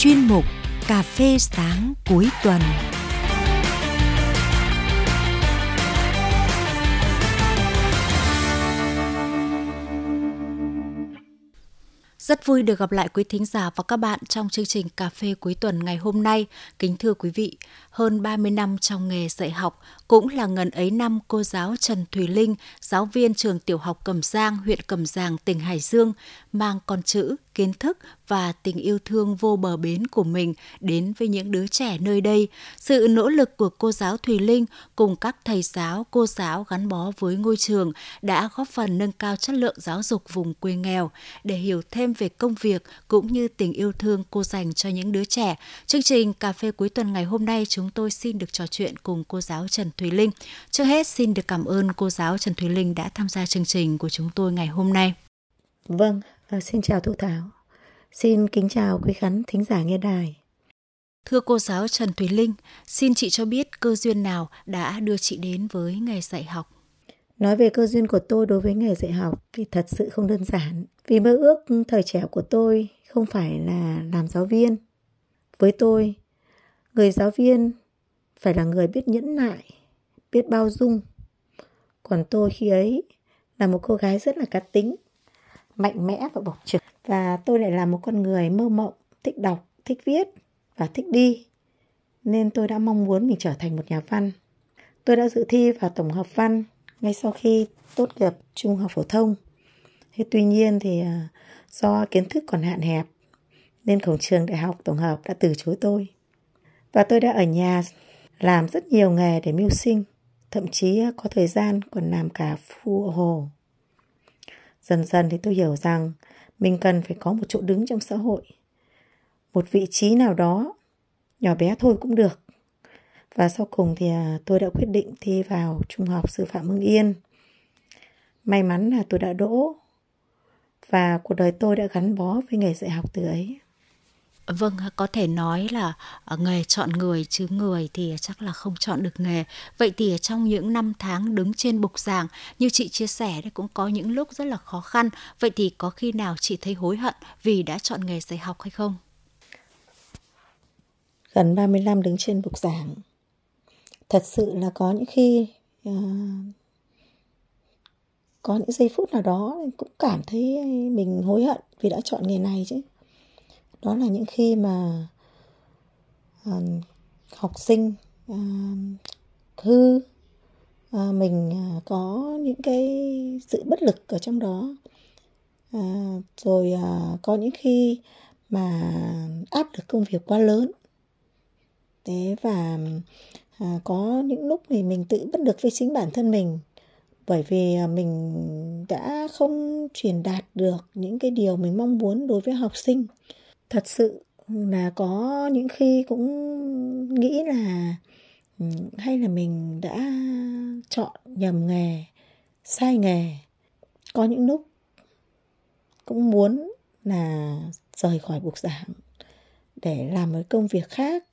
chuyên mục Cà phê sáng cuối tuần. Rất vui được gặp lại quý thính giả và các bạn trong chương trình Cà phê cuối tuần ngày hôm nay. Kính thưa quý vị, hơn 30 năm trong nghề dạy học, cũng là ngần ấy năm cô giáo Trần Thùy Linh, giáo viên trường tiểu học Cẩm Giang, huyện Cẩm Giàng, tỉnh Hải Dương, mang con chữ, kiến thức và tình yêu thương vô bờ bến của mình đến với những đứa trẻ nơi đây. Sự nỗ lực của cô giáo Thùy Linh cùng các thầy giáo, cô giáo gắn bó với ngôi trường đã góp phần nâng cao chất lượng giáo dục vùng quê nghèo. Để hiểu thêm về công việc cũng như tình yêu thương cô dành cho những đứa trẻ, chương trình Cà phê cuối tuần ngày hôm nay chúng tôi xin được trò chuyện cùng cô giáo Trần Thùy Linh. Trước hết xin được cảm ơn cô giáo Trần Thùy Linh đã tham gia chương trình của chúng tôi ngày hôm nay. Vâng, à, xin chào Thu Thảo. Xin kính chào quý khán thính giả nghe đài. Thưa cô giáo Trần Thùy Linh, xin chị cho biết cơ duyên nào đã đưa chị đến với nghề dạy học? Nói về cơ duyên của tôi đối với nghề dạy học thì thật sự không đơn giản. Vì mơ ước thời trẻ của tôi không phải là làm giáo viên. Với tôi, người giáo viên phải là người biết nhẫn nại, biết bao dung. Còn tôi khi ấy là một cô gái rất là cá tính, mạnh mẽ và bộc trực. Và tôi lại là một con người mơ mộng, thích đọc, thích viết và thích đi. Nên tôi đã mong muốn mình trở thành một nhà văn. Tôi đã dự thi vào tổng hợp văn ngay sau khi tốt nghiệp trung học phổ thông. Thế tuy nhiên thì à, do kiến thức còn hạn hẹp nên cổng trường đại học tổng hợp đã từ chối tôi. Và tôi đã ở nhà làm rất nhiều nghề để mưu sinh, thậm chí à, có thời gian còn làm cả phu hồ. Dần dần thì tôi hiểu rằng mình cần phải có một chỗ đứng trong xã hội. Một vị trí nào đó, nhỏ bé thôi cũng được. Và sau cùng thì à, tôi đã quyết định thi vào Trung học Sư phạm Hưng Yên. May mắn là tôi đã đỗ và cuộc đời tôi đã gắn bó với nghề dạy học từ ấy. Vâng, có thể nói là ờ, nghề chọn người chứ người thì chắc là không chọn được nghề. Vậy thì trong những năm tháng đứng trên bục giảng, như chị chia sẻ đấy cũng có những lúc rất là khó khăn. Vậy thì có khi nào chị thấy hối hận vì đã chọn nghề dạy học hay không? Gần 30 năm đứng trên bục giảng, thật sự là có những khi uh, có những giây phút nào đó cũng cảm thấy mình hối hận vì đã chọn nghề này chứ đó là những khi mà uh, học sinh ờ, uh, hư uh, ờ, mình uh, có những cái sự bất lực ở trong đó. Uh, rồi uh, có những khi mà áp lực công việc quá lớn. Thế và à, có những lúc thì mình tự bất lực với chính bản thân mình bởi vì mình đã không truyền đạt được những cái điều mình mong muốn đối với học sinh thật sự là có những khi cũng nghĩ là ừ, hay là mình đã chọn nhầm nghề sai nghề có những lúc cũng muốn là rời khỏi buộc giảng để làm một công việc khác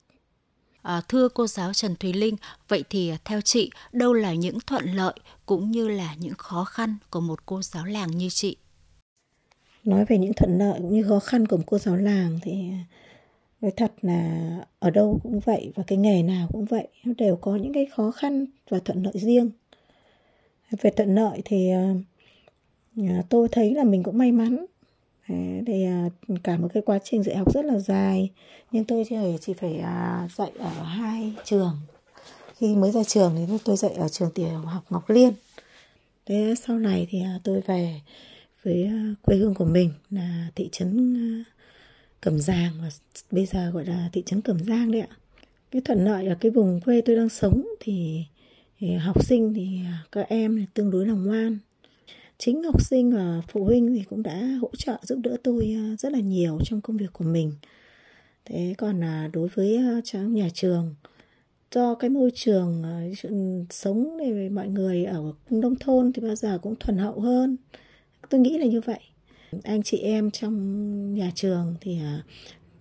À, thưa cô giáo Trần Thùy Linh, vậy thì à, theo chị, đâu là những thuận lợi cũng như là những khó khăn của một cô giáo làng như chị? Nói về những thuận lợi cũng như khó khăn của một cô giáo làng thì nói thật là ở đâu cũng vậy và cái nghề nào cũng vậy, nó đều có những cái khó khăn và thuận lợi riêng. Về thuận lợi thì ờ, à, tôi thấy là mình cũng may mắn. Ờ, thì ờ, cả một cái quá trình dạy học rất là dài, nhưng tôi chỉ chỉ phải à, dạy ở hai trường. Khi mới ra trường thì tôi dạy ở trường tiểu học Ngọc Liên. Thế sau này thì à, tôi về với à, quê hương của mình là thị trấn à, Cẩm Giang và bây giờ gọi là thị trấn Cẩm Giang đấy ạ. Cái thuận lợi ở cái vùng quê tôi đang sống thì, thì học sinh thì à, các em thì tương đối là ngoan. Chính học sinh và phụ huynh thì cũng đã hỗ trợ giúp đỡ tôi rất là nhiều trong công việc của mình. Thế còn là đối với trong nhà trường do cái môi trường ừ, sống thì mọi người ở nông thôn thì bao giờ cũng thuần hậu hơn tôi nghĩ là như vậy. Anh chị em trong nhà trường thì à,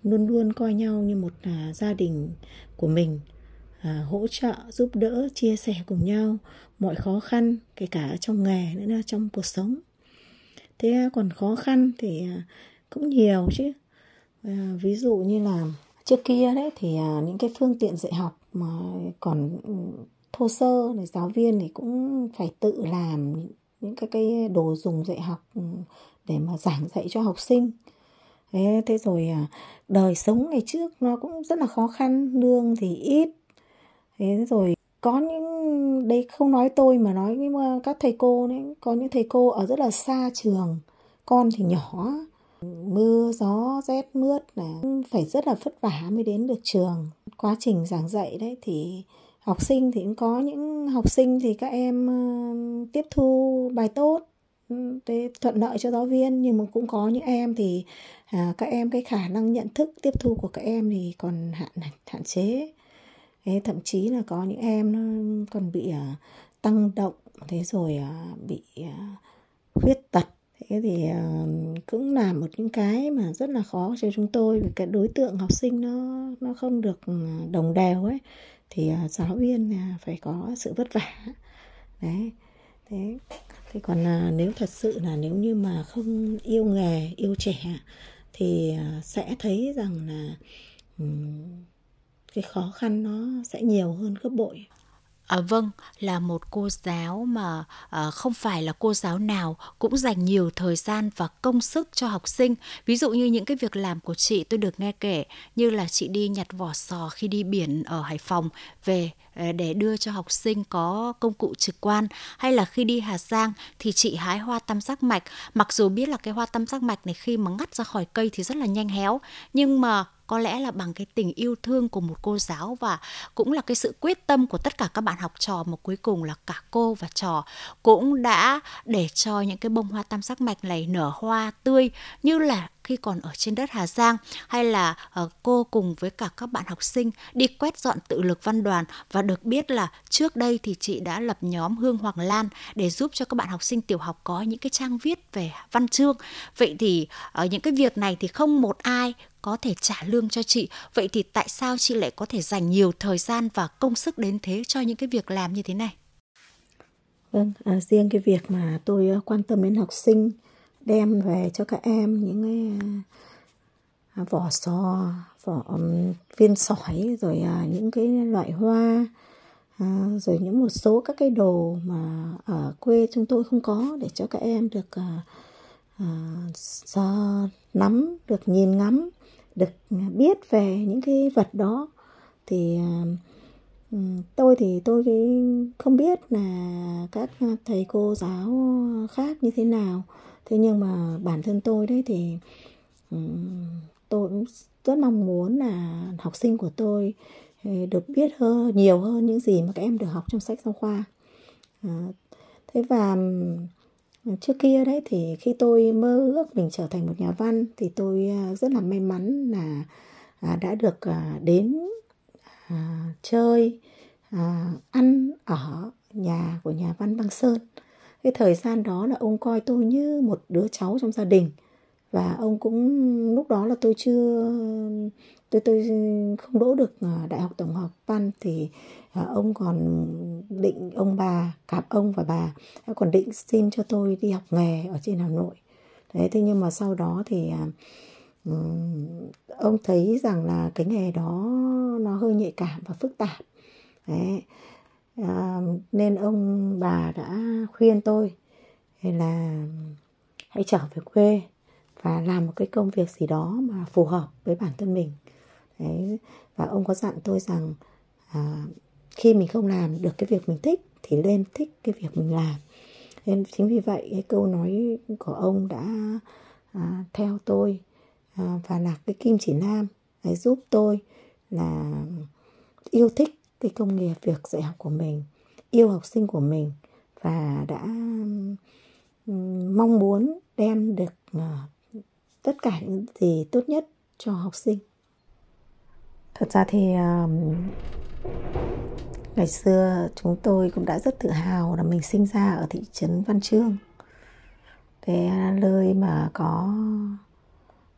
luôn luôn coi nhau như một à, gia đình của mình à, hỗ trợ giúp đỡ chia sẻ cùng nhau mọi khó khăn kể cả trong nghề nữa là trong cuộc sống. Thế còn khó khăn thì à, cũng nhiều chứ. À, ví dụ như là trước kia đấy thì những cái phương tiện dạy học mà còn ừ, thô sơ thì giáo viên thì cũng phải tự làm những cái cái đồ dùng dạy học ừ, để mà giảng dạy cho học sinh. Thế, thế rồi à, đời sống ngày trước nó cũng rất là khó khăn lương thì ít. Thế rồi có những đây không nói tôi mà nói nhưng mà các thầy cô đấy có những thầy cô ở rất là xa trường con thì nhỏ mưa gió rét mướt là phải rất là vất vả mới đến được trường. Quá trình giảng dạy đấy thì học sinh thì cũng có những học sinh thì các em ờ, tiếp thu bài tốt ừ, để thuận lợi cho giáo viên. Nhưng mà cũng có những em thì à, các em cái khả năng nhận thức tiếp thu của các em thì còn hạn hạn chế. Thế thậm chí là có những em nó còn bị à, tăng động thế rồi à, bị à, khuyết tật. Thế thì à, cũng là một những cái mà rất là khó cho chúng tôi vì cái đối tượng học sinh nó nó không được ừ, đồng đều ấy thì à, giáo viên à, phải có sự vất vả. Đấy thế thế còn à, nếu thật sự là nếu như mà không yêu nghề yêu trẻ thì sẽ thấy rằng là um, cái khó khăn nó sẽ nhiều hơn gấp bội. À, vâng, là một cô giáo mà à, không phải là cô giáo nào cũng dành nhiều thời gian và công sức cho học sinh. Ví dụ như những cái việc làm của chị tôi được nghe kể như là chị đi nhặt vỏ sò khi đi biển ở Hải Phòng về à, để đưa cho học sinh có công cụ trực quan hay là khi đi Hà Giang thì chị hái hoa tam giác mạch mặc dù biết là cái hoa tam giác mạch này khi mà ngắt ra khỏi cây thì rất là nhanh héo nhưng mà có lẽ là bằng cái tình yêu thương của một cô giáo và cũng là cái sự quyết tâm của tất cả các bạn học trò mà cuối cùng là cả cô và trò cũng đã để cho những cái bông hoa tam sắc mạch này nở hoa tươi như là khi còn ở trên đất Hà Giang hay là uh, cô cùng với cả các bạn học sinh đi quét dọn tự lực văn đoàn và được biết là trước đây thì chị đã lập nhóm Hương Hoàng Lan để giúp cho các bạn học sinh tiểu học có những cái trang viết về văn chương. Vậy thì ở uh, những cái việc này thì không một ai có thể trả lương cho chị. Vậy thì tại sao chị lại có thể dành nhiều thời gian và công sức đến thế cho những cái việc làm như thế này? Vâng à, riêng cái việc mà tôi ờ, quan tâm đến học sinh đem về cho các em những cái à, vỏ sò vỏ um, viên sỏi rồi à, những cái loại hoa à, rồi những một số các cái đồ mà ở quê chúng tôi không có để cho các em được à, à, do nắm được nhìn ngắm được biết về những cái vật đó thì ờ, ừ, tôi thì tôi không biết là các thầy cô giáo khác như thế nào. Thế nhưng mà bản thân tôi đấy thì ừ, tôi cũng rất mong muốn là học sinh của tôi ờ, được biết hơn, nhiều hơn những gì mà các em được học trong sách giáo khoa. Ờ, thế và ừ, trước kia đấy, thì khi tôi mơ ước mình trở thành một nhà văn, thì tôi à, rất là may mắn là à, đã được à, đến chơi ăn ở nhà của nhà văn Băng Sơn. Cái thời gian đó là ông coi tôi như một đứa cháu trong gia đình và ông cũng lúc đó là tôi chưa tôi tôi không đỗ được ờ, đại học tổng hợp văn thì ờ, ông còn định ông bà cả ông và bà còn định xin cho tôi đi học nghề ở trên hà nội thế thế nhưng mà sau đó thì ờ, ông thấy rằng là cái nghề đó nó hơi nhạy cảm và phức tạp Đấy. À, nên ông bà đã khuyên tôi là hãy trở về quê và làm một cái công việc gì đó mà phù hợp với bản thân mình Đấy. và ông có dặn tôi rằng à, khi mình không làm được cái việc mình thích thì lên thích cái việc mình làm nên chính vì vậy cái câu nói của ông đã à, theo tôi à, và là cái kim chỉ nam để giúp tôi là yêu thích cái công nghiệp việc dạy học của mình yêu học sinh của mình và đã mong muốn đem được à, tất cả những gì tốt nhất cho học sinh. Thật ra thì um, ngày xưa chúng tôi cũng đã rất tự hào là mình sinh ra ở thị trấn Văn Chương. Cái nơi mà có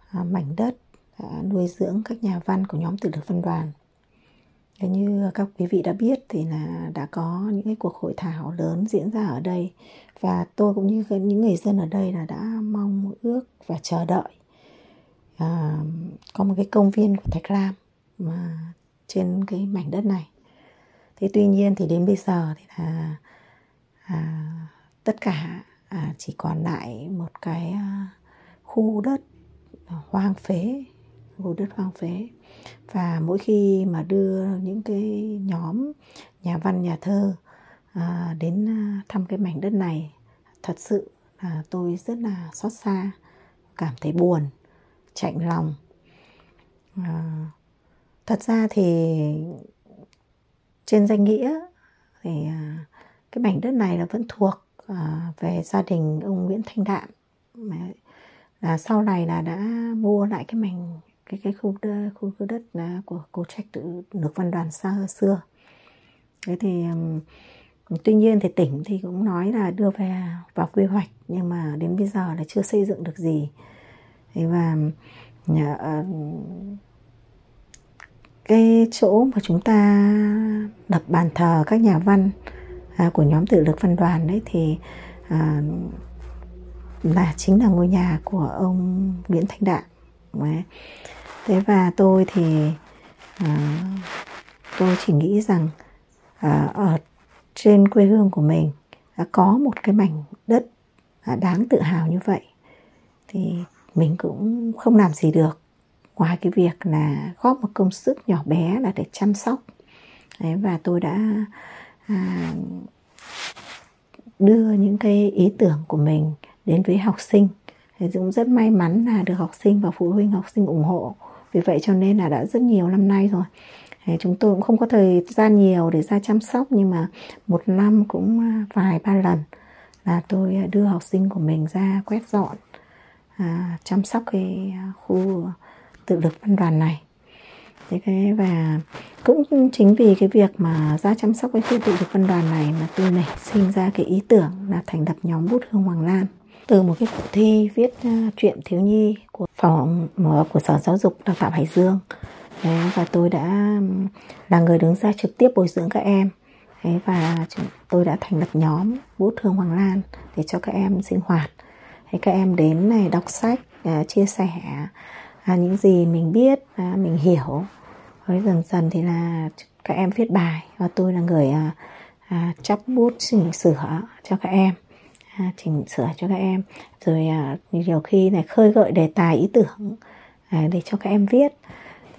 à, mảnh đất à, nuôi dưỡng các nhà văn của nhóm tự lực văn đoàn. Thế như các quý vị đã biết thì là đã có những cái cuộc hội thảo lớn diễn ra ở đây. Và tôi cũng như những người dân ở đây là đã mong ước và chờ đợi. À, có một cái công viên của Thạch Lam mà trên cái mảnh đất này. Thế tuy nhiên thì đến bây giờ thì là à, tất cả à, chỉ còn lại một cái à, khu đất hoang phế khu đất hoang phế. Và mỗi khi mà đưa những cái nhóm nhà văn nhà thơ à, đến à, thăm cái mảnh đất này thật sự là tôi rất là xót xa cảm thấy buồn chạnh lòng. À, thật ra thì trên danh nghĩa thì à, cái mảnh đất này là vẫn thuộc à, về gia đình ông Nguyễn Thanh Đạm. Là sau này là đã mua lại cái mảnh cái cái khu đất, khu, khu đất là của cố trạch tự nước văn đoàn xa xưa. Thế thì tuy nhiên thì tỉnh thì cũng nói là đưa về vào quy hoạch nhưng mà đến bây giờ là chưa xây dựng được gì. Thế và nhà cái chỗ mà chúng ta đập bàn thờ các nhà văn à, của nhóm tự lực văn đoàn đấy thì à, là chính là ngôi nhà của ông Nguyễn Thanh Đạm đấy. thế và tôi thì à, tôi chỉ nghĩ rằng à, ở trên quê hương của mình đã có một cái mảnh đất à, đáng tự hào như vậy. Thì mình cũng không làm gì được. Ngoài cái việc là góp một công sức nhỏ bé là để chăm sóc. Đấy, và tôi đã à, đưa những cái ý tưởng của mình đến với học sinh thì cũng rất may mắn là được học sinh và phụ huynh học sinh ủng hộ. Vì vậy cho nên là đã rất nhiều năm nay rồi. Thì chúng tôi cũng không có thời gian nhiều để ra chăm sóc nhưng mà một năm cũng à, vài ba lần là tôi đưa học sinh của mình ra quét dọn à, chăm sóc cái à, khu tự lực văn đoàn này. Thế cái và cũng chính vì cái việc mà ra chăm sóc cái khu tự lực văn đoàn này mà tôi nảy sinh ra cái ý tưởng là thành lập nhóm bút hương hoàng lan từ một cái cuộc thi viết uh, truyện thiếu nhi của phòng của sở giáo dục đào tạo hải dương. Đấy, và tôi đã là người đứng ra trực tiếp bồi dưỡng các em. Đấy, và tôi đã thành lập nhóm bút thương hoàng lan để cho các em sinh hoạt. Đấy, các em đến này đọc sách uh, chia sẻ uh, những gì mình biết uh, mình hiểu. Với dần dần thì là các em viết bài và tôi là người uh, uh, chắp bút chỉnh sửa cho các em à, chỉnh sửa cho các em. Rồi à, nhiều khi này khơi gợi đề tài ý tưởng à, để cho các em viết.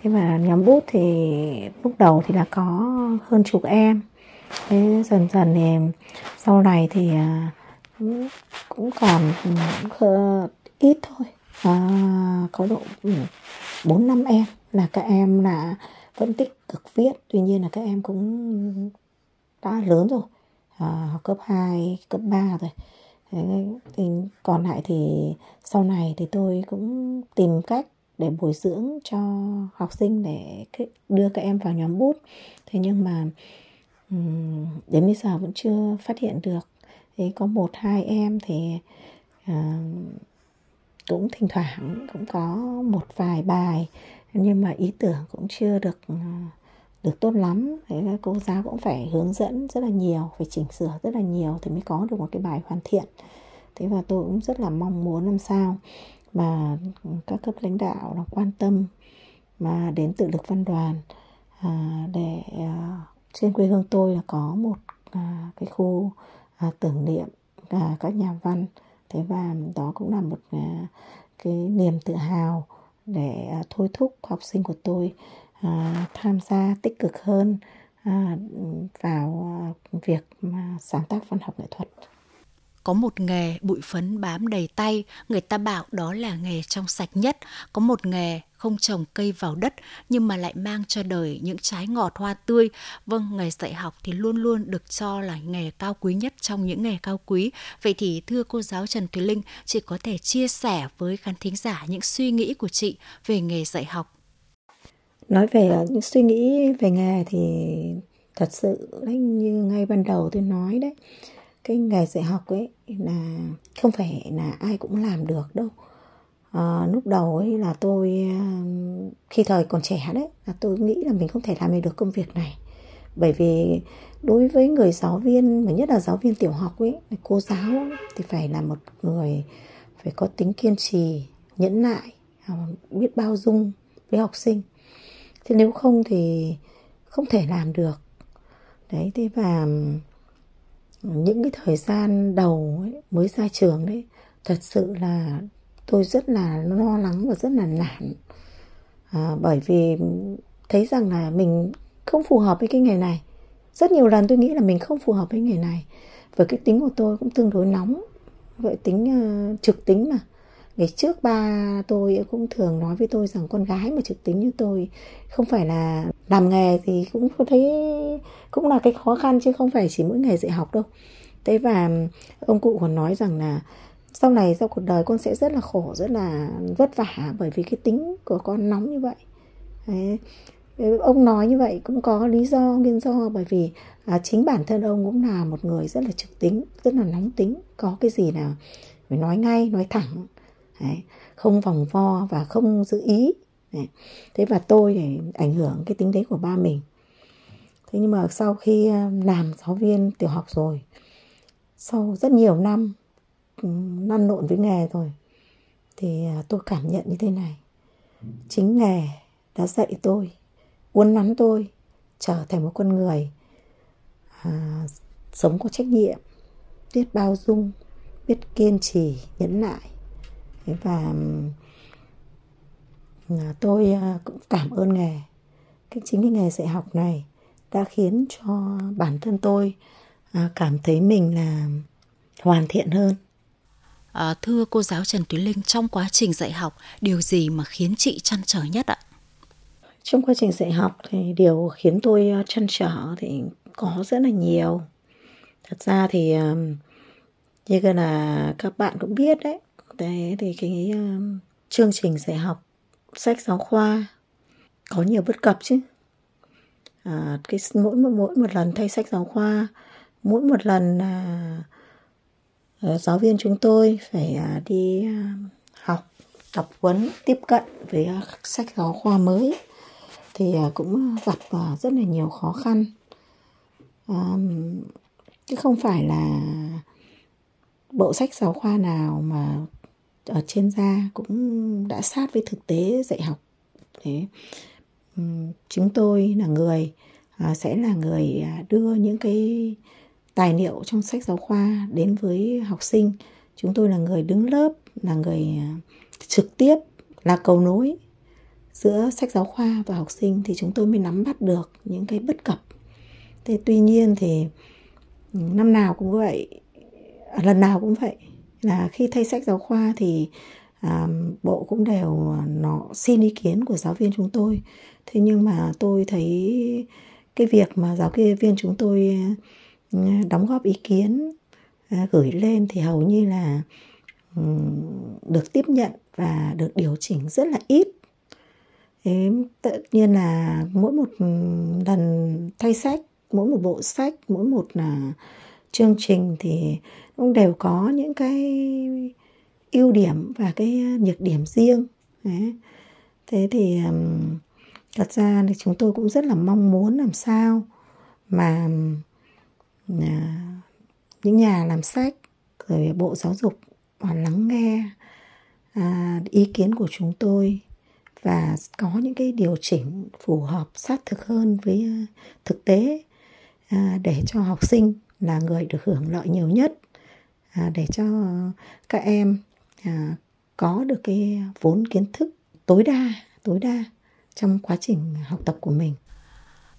Thế mà nhóm bút thì lúc đầu thì là có hơn chục em. Thế dần dần thì sau này thì à, cũng còn ừ, cũng ít thôi. À, có độ ừ, bốn năm em là các em là vẫn tích cực viết. Tuy nhiên là các em cũng đã lớn rồi. À, học cấp 2, cấp 3 rồi. Thì còn lại thì sau này thì tôi cũng tìm cách để bồi dưỡng cho học sinh để đưa các em vào nhóm bút. Thế nhưng mà đến bây giờ vẫn chưa phát hiện được. Thì có một hai em thì uh, cũng thỉnh thoảng cũng có một vài bài nhưng mà ý tưởng cũng chưa được ờ, được tốt lắm. Thế cô giáo cũng phải hướng dẫn rất là nhiều phải chỉnh sửa rất là nhiều thì mới có được một cái bài hoàn thiện. Thế và tôi cũng rất là mong muốn làm sao mà các cấp lãnh đạo là quan tâm mà đến tự lực văn đoàn à, để à, trên quê hương tôi là có một à, cái khu à, tưởng niệm à, các nhà văn. Thế và đó cũng là một à, cái niềm tự hào để à, thôi thúc học sinh của tôi à, tham gia tích cực hơn à, vào à, việc sáng tác văn học nghệ thuật có một nghề bụi phấn bám đầy tay, người ta bảo đó là nghề trong sạch nhất. Có một nghề không trồng cây vào đất nhưng mà lại mang cho đời những trái ngọt hoa tươi. Vâng, nghề dạy học thì luôn luôn được cho là nghề cao quý nhất trong những nghề cao quý. Vậy thì thưa cô giáo Trần Thùy Linh, chị có thể chia sẻ với khán thính giả những suy nghĩ của chị về nghề dạy học. Nói về ờ, những suy nghĩ về nghề thì thật sự đấy như ngay ban đầu tôi nói đấy cái nghề dạy học ấy là không phải là ai cũng làm được đâu. À, lúc đầu ấy là tôi ờ, khi thời còn trẻ đấy là tôi nghĩ là mình không thể làm được công việc này. Bởi vì đối với người giáo viên mà nhất là giáo viên tiểu học ấy cô giáo ấy, thì phải là một người phải có tính kiên trì nhẫn nại biết bao dung với học sinh thế nếu không thì không thể làm được. Đấy thế và những cái thời gian đầu ấy, mới ra trường đấy thật sự là tôi rất là lo lắng và rất là nản. À, bởi vì thấy rằng là mình không phù hợp với cái nghề này. Rất nhiều lần tôi nghĩ là mình không phù hợp với nghề này. Và cái tính của tôi cũng tương đối nóng. Vậy tính uh, trực tính mà ngày trước ba tôi cũng thường nói với tôi rằng con gái mà trực tính như tôi không phải là làm nghề thì cũng thấy cũng là cái khó khăn chứ không phải chỉ mỗi nghề dạy học đâu. Thế và ông cụ còn nói rằng là sau này sau cuộc đời con sẽ rất là khổ rất là vất vả bởi vì cái tính của con nóng như vậy. Đấy. ông nói như vậy cũng có lý do nguyên do bởi vì à, chính bản thân ông cũng là một người rất là trực tính rất là nóng tính. Có cái gì là phải nói ngay nói thẳng. Đấy. không vòng vo và không giữ ý Đấy. thế và tôi để ảnh hưởng cái tính đấy của ba mình thế nhưng mà sau khi à, làm giáo viên tiểu học rồi sau rất nhiều năm năn lộn với nghề rồi thì à, tôi cảm nhận như thế này chính nghề đã dạy tôi uốn nắn tôi trở thành một con người à, sống có trách nhiệm biết bao dung biết kiên trì nhẫn nại và à, tôi à, cũng cảm ơn nghề cái chính cái nghề dạy học này đã khiến cho bản thân tôi à, cảm thấy mình là hoàn thiện hơn À, thưa cô giáo Trần Thúy Linh, trong quá trình dạy học, điều gì mà khiến chị chăn trở nhất ạ? Trong quá trình dạy học thì điều khiến tôi chăn trở thì có rất là nhiều. Thật ra thì như là các bạn cũng biết đấy, tế thì cái ờ, chương trình dạy học sách giáo khoa có nhiều bất cập chứ. À, cái mỗi một mỗi một lần thay sách giáo khoa, mỗi một lần à, ờ, giáo viên chúng tôi phải à, đi à, học tập huấn tiếp cận với à, sách giáo khoa mới thì à, cũng gặp à, rất là nhiều khó khăn chứ không phải là bộ sách giáo khoa nào mà ở trên da cũng đã sát với thực tế dạy học. Thế chúng tôi là người à, sẽ là người à, đưa những cái tài liệu trong sách giáo khoa đến với học sinh. Chúng tôi là người đứng lớp, là người à, trực tiếp là cầu nối giữa sách giáo khoa và học sinh thì chúng tôi mới nắm bắt được những cái bất cập. Thế tuy nhiên thì năm nào cũng vậy lần nào cũng vậy là khi thay sách giáo khoa thì à, bộ cũng đều à, nó xin ý kiến của giáo viên chúng tôi. Thế nhưng mà tôi thấy cái việc mà giáo viên chúng tôi à, đóng góp ý kiến à, gửi lên thì hầu như là ừ, được tiếp nhận và được điều chỉnh rất là ít. Thế tự nhiên là mỗi một ừ, lần thay sách mỗi một bộ sách mỗi một là chương trình thì cũng đều có những cái ưu điểm và cái nhược điểm riêng Đấy. thế thì thật ra thì chúng tôi cũng rất là mong muốn làm sao mà à, những nhà làm sách rồi bộ giáo dục và lắng nghe à, ý kiến của chúng tôi và có những cái điều chỉnh phù hợp sát thực hơn với à, thực tế à, để cho học sinh là người được hưởng lợi nhiều nhất à, để cho các em à, có được cái vốn kiến thức tối đa tối đa trong quá trình học tập của mình.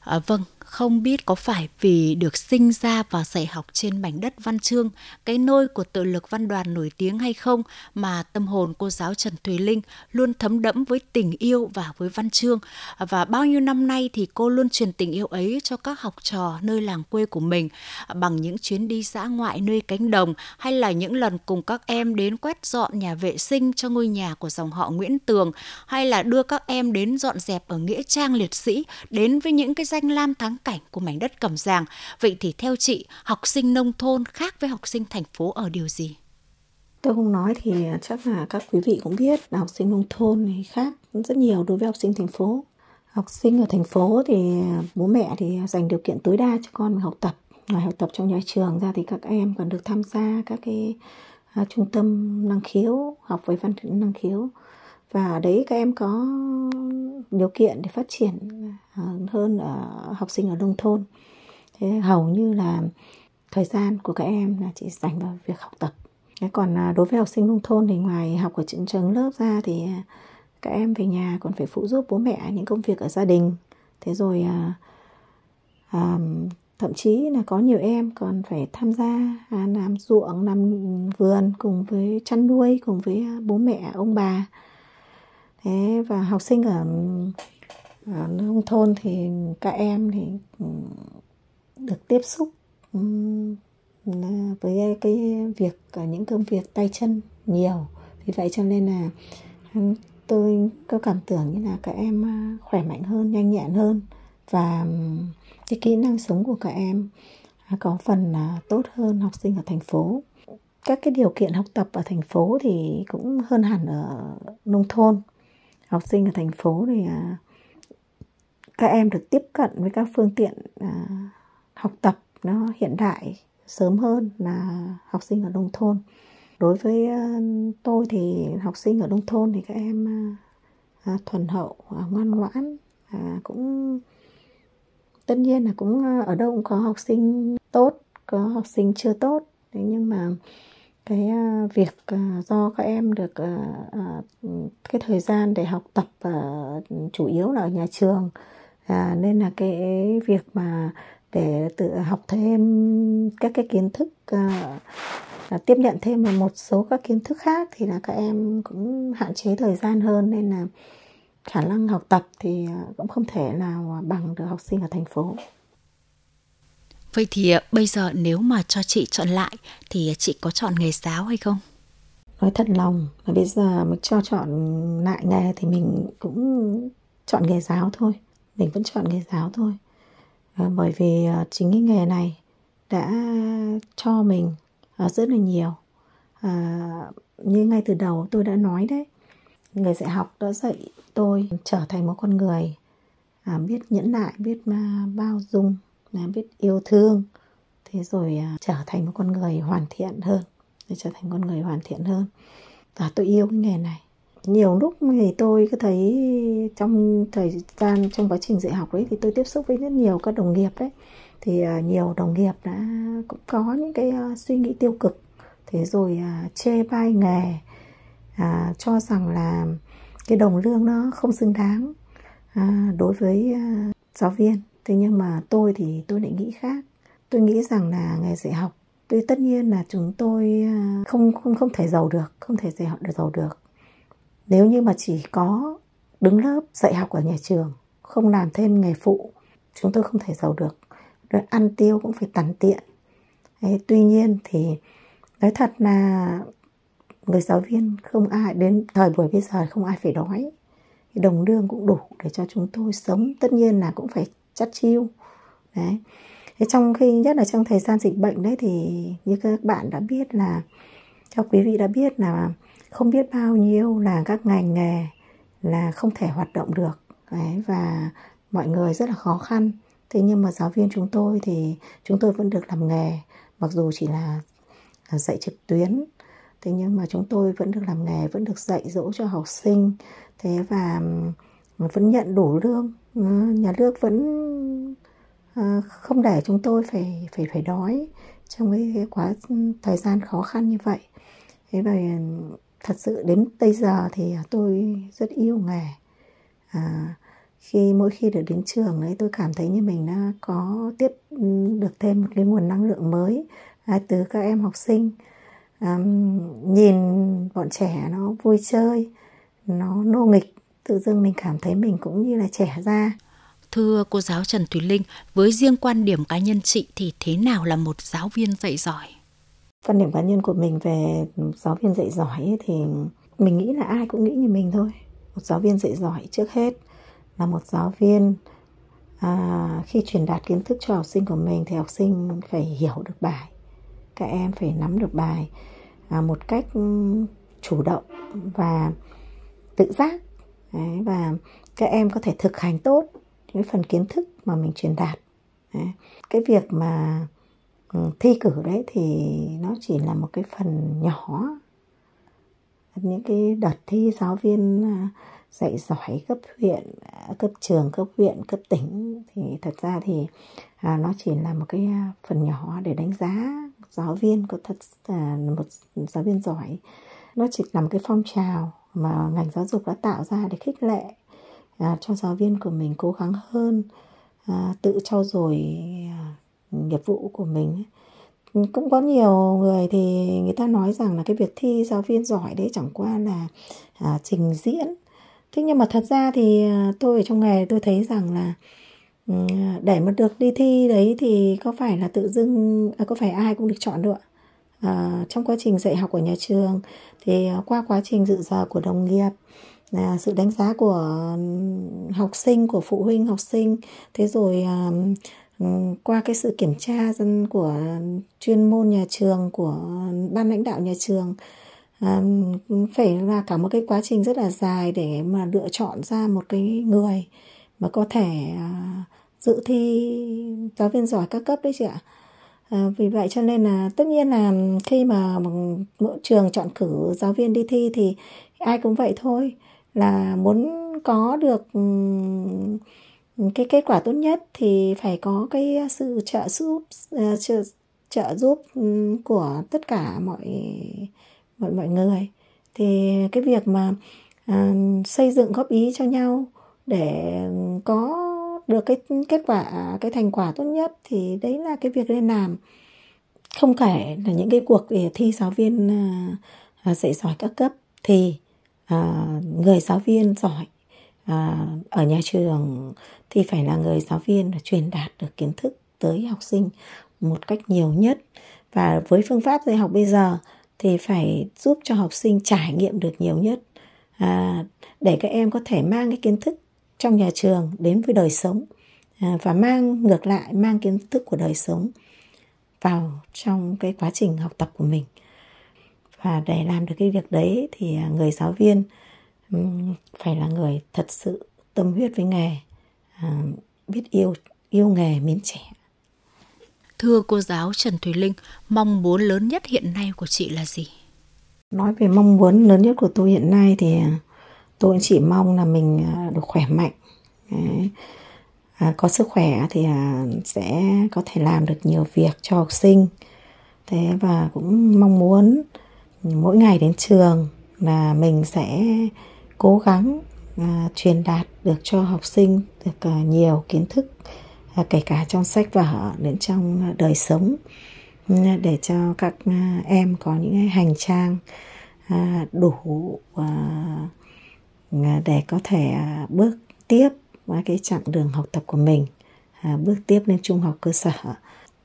À, vâng, không biết có phải vì được sinh ra và dạy học trên mảnh đất văn chương, cái nôi của tự lực văn đoàn nổi tiếng hay không mà tâm hồn cô giáo Trần Thùy Linh luôn thấm đẫm với tình yêu và với văn chương. Và bao nhiêu năm nay thì cô luôn truyền tình yêu ấy cho các học trò nơi làng quê của mình à, bằng những chuyến đi dã ngoại nơi cánh đồng hay là những lần cùng các em đến quét dọn nhà vệ sinh cho ngôi nhà của dòng họ Nguyễn Tường hay là đưa các em đến dọn dẹp ở Nghĩa Trang Liệt Sĩ đến với những cái danh lam thắng cảnh của mảnh đất Cẩm Giàng. Vậy thì theo chị, học sinh nông thôn khác với học sinh thành phố ở điều gì? Tôi không nói thì chắc là các quý vị cũng biết là học sinh nông thôn thì khác rất nhiều đối với học sinh thành phố. Học sinh ở thành phố thì bố mẹ thì dành điều kiện tối đa cho con học tập. Ngoài học tập trong nhà trường ra thì các em còn được tham gia các cái à, trung tâm năng khiếu, học với văn năng khiếu và ở đấy các em có điều kiện để phát triển à, hơn ở học sinh ở nông thôn. Thế hầu như là thời gian của các em là chỉ dành vào việc học tập. Còn à, đối với học sinh nông thôn thì ngoài học ở trường trường lớp ra thì à, các em về nhà còn phải phụ giúp bố mẹ những công việc ở gia đình. Thế rồi à, à, thậm chí là có nhiều em còn phải tham gia à, làm ruộng làm vườn cùng với chăn nuôi cùng với bố mẹ ông bà thế và học sinh ở, ở nông thôn thì các em thì ừ, được tiếp xúc ừ, với cái việc ờ, những công việc tay chân nhiều. Vì vậy cho nên là ừ, tôi có cảm tưởng như là các em ờ, khỏe mạnh hơn nhanh nhẹn hơn và cái kỹ năng sống của các em có phần là tốt hơn học sinh ở thành phố. Các cái điều kiện học tập ở thành phố thì cũng hơn hẳn ở nông thôn học sinh ở thành phố thì à, các em được tiếp cận với các phương tiện à, học tập nó hiện đại sớm hơn là học sinh ở nông thôn. Đối với à, tôi thì học sinh ở nông thôn thì các em à, à, thuần hậu à, ngoan ngoãn cũng tất nhiên là cũng ở đâu cũng có học sinh tốt có học sinh chưa tốt. Thế nhưng mà cái à, việc à, do các em được à, cái thời gian để học tập chủ yếu là ở nhà trường nên là cái việc mà để tự học thêm các cái kiến thức tiếp nhận thêm một số các kiến thức khác thì là các em cũng hạn chế thời gian hơn nên là khả năng học tập thì cũng không thể nào bằng được học sinh ở thành phố. Vậy thì ờ, bây giờ nếu mà cho chị chọn lại thì chị có chọn nghề giáo hay không? Nói thật lòng là bây giờ mà cho chọn lại nghề thì mình cũng chọn nghề giáo thôi. Mình vẫn chọn nghề giáo thôi. À, bởi vì ờ, chính cái nghề này đã cho mình rất là nhiều. À, như ngay từ đầu tôi đã nói đấy, nghề dạy học đã dạy tôi trở thành một con người à, biết nhẫn nại, biết mà bao dung là biết yêu thương. Thế rồi à, trở thành một con người hoàn thiện hơn. Để trở thành con người hoàn thiện hơn. Và tôi yêu cái nghề này. Nhiều lúc thì tôi cứ thấy trong thời gian trong quá trình dạy học đấy thì tôi tiếp xúc với rất nhiều các đồng nghiệp đấy. Thì uh, nhiều đồng nghiệp đã cũng có những cái uh, suy nghĩ tiêu cực. Thế rồi uh, chê bai nghề. Uh, cho rằng là cái đồng lương nó không xứng đáng uh, đối với uh, giáo viên thế nhưng mà tôi thì tôi lại nghĩ khác. Tôi nghĩ rằng là nghề dạy học tuy tất nhiên là chúng tôi à, không không không thể giàu được không thể dạy học được giàu được. Nếu như mà chỉ có đứng lớp dạy học ở nhà trường không làm thêm nghề phụ chúng tôi không thể giàu được. Rồi ăn tiêu cũng phải tằn tiện. Đấy, tuy nhiên thì nói thật là người giáo viên không ai đến thời buổi bây giờ không ai phải đói. Đồng lương cũng đủ để cho chúng tôi sống tất nhiên là cũng phải chất chiêu. Đấy. Thế trong khi, nhất là trong thời gian dịch bệnh đấy thì như các bạn đã biết là cho quý vị đã biết là không biết bao nhiêu là các ngành nghề là không thể hoạt động được. Đấy, và mọi người rất là khó khăn. Thế nhưng mà giáo viên chúng tôi thì, chúng tôi vẫn được làm nghề, mặc dù chỉ là dạy trực tuyến. Thế nhưng mà chúng tôi vẫn được làm nghề, vẫn được dạy dỗ cho học sinh. Thế và vẫn nhận đủ lương. Ừ, nhà nước vẫn à, không để chúng tôi phải phải phải đói trong cái quá thời gian khó khăn như vậy. Thế và thật sự đến bây giờ thì tôi rất yêu nghề. À, khi mỗi khi được đến trường ấy tôi cảm thấy như mình đã có tiếp ừ, được thêm một cái nguồn năng lượng mới à, từ các em học sinh. À, nhìn bọn trẻ nó vui chơi nó nô nghịch tự dưng mình cảm thấy mình cũng như là trẻ ra. Thưa cô giáo Trần Thùy Linh, với riêng quan điểm cá nhân chị thì thế nào là một giáo viên dạy giỏi? Quan điểm cá nhân của mình về giáo viên dạy giỏi thì mình nghĩ là ai cũng nghĩ như mình thôi. Một giáo viên dạy giỏi trước hết là một giáo viên à, khi truyền đạt kiến thức cho học sinh của mình thì học sinh phải hiểu được bài. Các em phải nắm được bài à, một cách chủ động và tự giác Đấy, và các em có thể thực hành tốt những phần kiến thức mà mình truyền đạt đấy. cái việc mà ừ, thi cử đấy thì nó chỉ là một cái phần nhỏ những cái đợt thi giáo viên à, dạy giỏi cấp huyện à, cấp trường cấp huyện cấp tỉnh thì thật ra thì à, nó chỉ là một cái à, phần nhỏ để đánh giá giáo viên có thật là một giáo viên giỏi nó chỉ là một cái phong trào mà ngành giáo dục đã tạo ra để khích lệ à, cho giáo viên của mình cố gắng hơn à, tự trau dồi à, nghiệp vụ của mình cũng có nhiều người thì người ta nói rằng là cái việc thi giáo viên giỏi đấy chẳng qua là à, trình diễn. Thế nhưng mà thật ra thì à, tôi ở trong nghề tôi thấy rằng là ừ, để mà được đi thi đấy thì có phải là tự dưng à, có phải ai cũng được chọn được à, trong quá trình dạy học của nhà trường thì à, qua quá trình dự giờ của đồng nghiệp là sự đánh giá của học sinh của phụ huynh học sinh thế rồi à, qua cái sự kiểm tra dân của chuyên môn nhà trường của ban lãnh đạo nhà trường à, phải là cả một cái quá trình rất là dài để mà lựa chọn ra một cái người mà có thể à, dự thi giáo viên giỏi các cấp đấy chị ạ à, vì vậy cho nên là tất nhiên là khi mà mỗi trường chọn cử giáo viên đi thi thì ai cũng vậy thôi là muốn có được cái kết quả tốt nhất thì phải có cái sự trợ giúp ờ, trợ, trợ giúp của tất cả mọi mọi mọi người. Thì cái việc mà à, xây dựng góp ý cho nhau để có được cái kết quả cái thành quả tốt nhất thì đấy là cái việc nên làm. Không kể là những cái cuộc ờ, thi giáo viên à, dạy giỏi các cấp thì à, người giáo viên giỏi à, ở nhà trường thì phải là người giáo viên truyền đạt được kiến thức tới học sinh một cách nhiều nhất. Và với phương pháp dạy học bây giờ thì phải giúp cho học sinh trải nghiệm được nhiều nhất. À, để các em có thể mang cái kiến thức trong nhà trường đến với đời sống à, và mang ngược lại mang kiến thức của đời sống vào trong cái quá trình học tập của mình. Và để làm được cái việc đấy thì người giáo viên phải là người thật sự tâm huyết với nghề à, biết yêu yêu nghề mến trẻ. Thưa cô giáo Trần Thùy Linh mong muốn lớn nhất hiện nay của chị là gì? Nói về mong muốn lớn nhất của tôi hiện nay thì tôi chỉ mong là mình à, được khỏe mạnh. À, có sức khỏe thì à, sẽ có thể làm được nhiều việc cho học sinh. Thế và cũng mong muốn mỗi ngày đến trường là mình sẽ cố gắng à, truyền đạt được cho học sinh được à, nhiều kiến thức à, kể cả trong sách vở đến trong đời sống để cho các à, em có những hành trang à, đủ à, Ờ, để có thể à, bước tiếp qua cái chặng đường học tập của mình à, bước tiếp lên trung học cơ sở.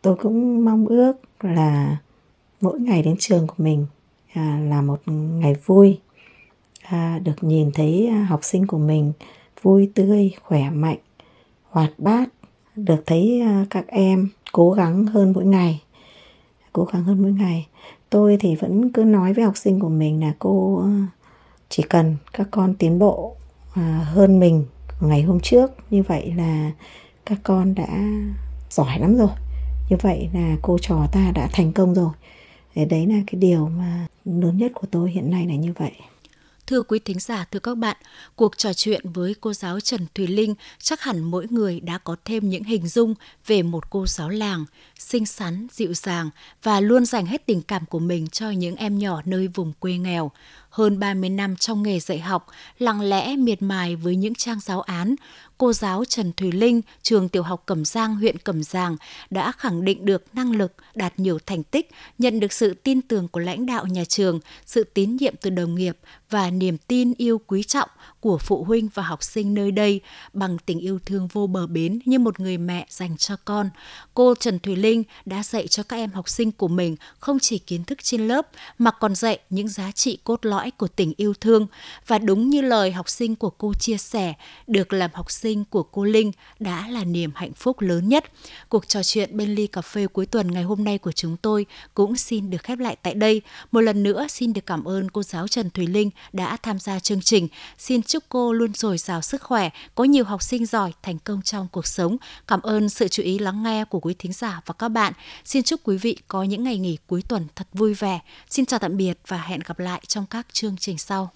Tôi cũng mong ước là mỗi ngày đến trường của mình à, là một ngày vui được nhìn thấy học sinh của mình vui tươi, khỏe mạnh, hoạt bát, được thấy các em cố gắng hơn mỗi ngày. Cố gắng hơn mỗi ngày. Tôi thì vẫn cứ nói với học sinh của mình là cô chỉ cần các con tiến bộ à, hơn mình ngày hôm trước như vậy là các con đã giỏi lắm rồi. Như vậy là cô trò ta đã thành công rồi. Đấy là cái điều mà lớn nhất của tôi hiện nay là như vậy. Thưa quý thính giả, thưa các bạn, cuộc trò chuyện với cô giáo Trần Thùy Linh chắc hẳn mỗi người đã có thêm những hình dung về một cô giáo làng, xinh xắn, dịu dàng và luôn dành hết tình cảm của mình cho những em nhỏ nơi vùng quê nghèo. Hơn 30 năm trong nghề dạy học, lặng lẽ miệt mài với những trang giáo án, cô giáo Trần Thùy Linh, trường tiểu học Cẩm Giang, huyện Cẩm Giàng đã khẳng định được năng lực, đạt nhiều thành tích, nhận được sự tin tưởng của lãnh đạo nhà trường, sự tín nhiệm từ đồng nghiệp và niềm tin yêu quý trọng của phụ huynh và học sinh nơi đây bằng tình yêu thương vô bờ bến như một người mẹ dành cho con. Cô Trần Thùy Linh đã dạy cho các em học sinh của mình không chỉ kiến thức trên lớp mà còn dạy những giá trị cốt lõi của tình yêu thương và đúng như lời học sinh của cô chia sẻ, được làm học sinh của cô Linh đã là niềm hạnh phúc lớn nhất. Cuộc trò chuyện bên ly cà phê cuối tuần ngày hôm nay của chúng tôi cũng xin được khép lại tại đây. Một lần nữa xin được cảm ơn cô giáo Trần Thùy Linh đã tham gia chương trình. Xin chúc chúc cô luôn dồi dào sức khỏe, có nhiều học sinh giỏi, thành công trong cuộc sống. Cảm ơn sự chú ý lắng nghe của quý thính giả và các bạn. Xin chúc quý vị có những ngày nghỉ cuối tuần thật vui vẻ. Xin chào tạm biệt và hẹn gặp lại trong các chương trình sau.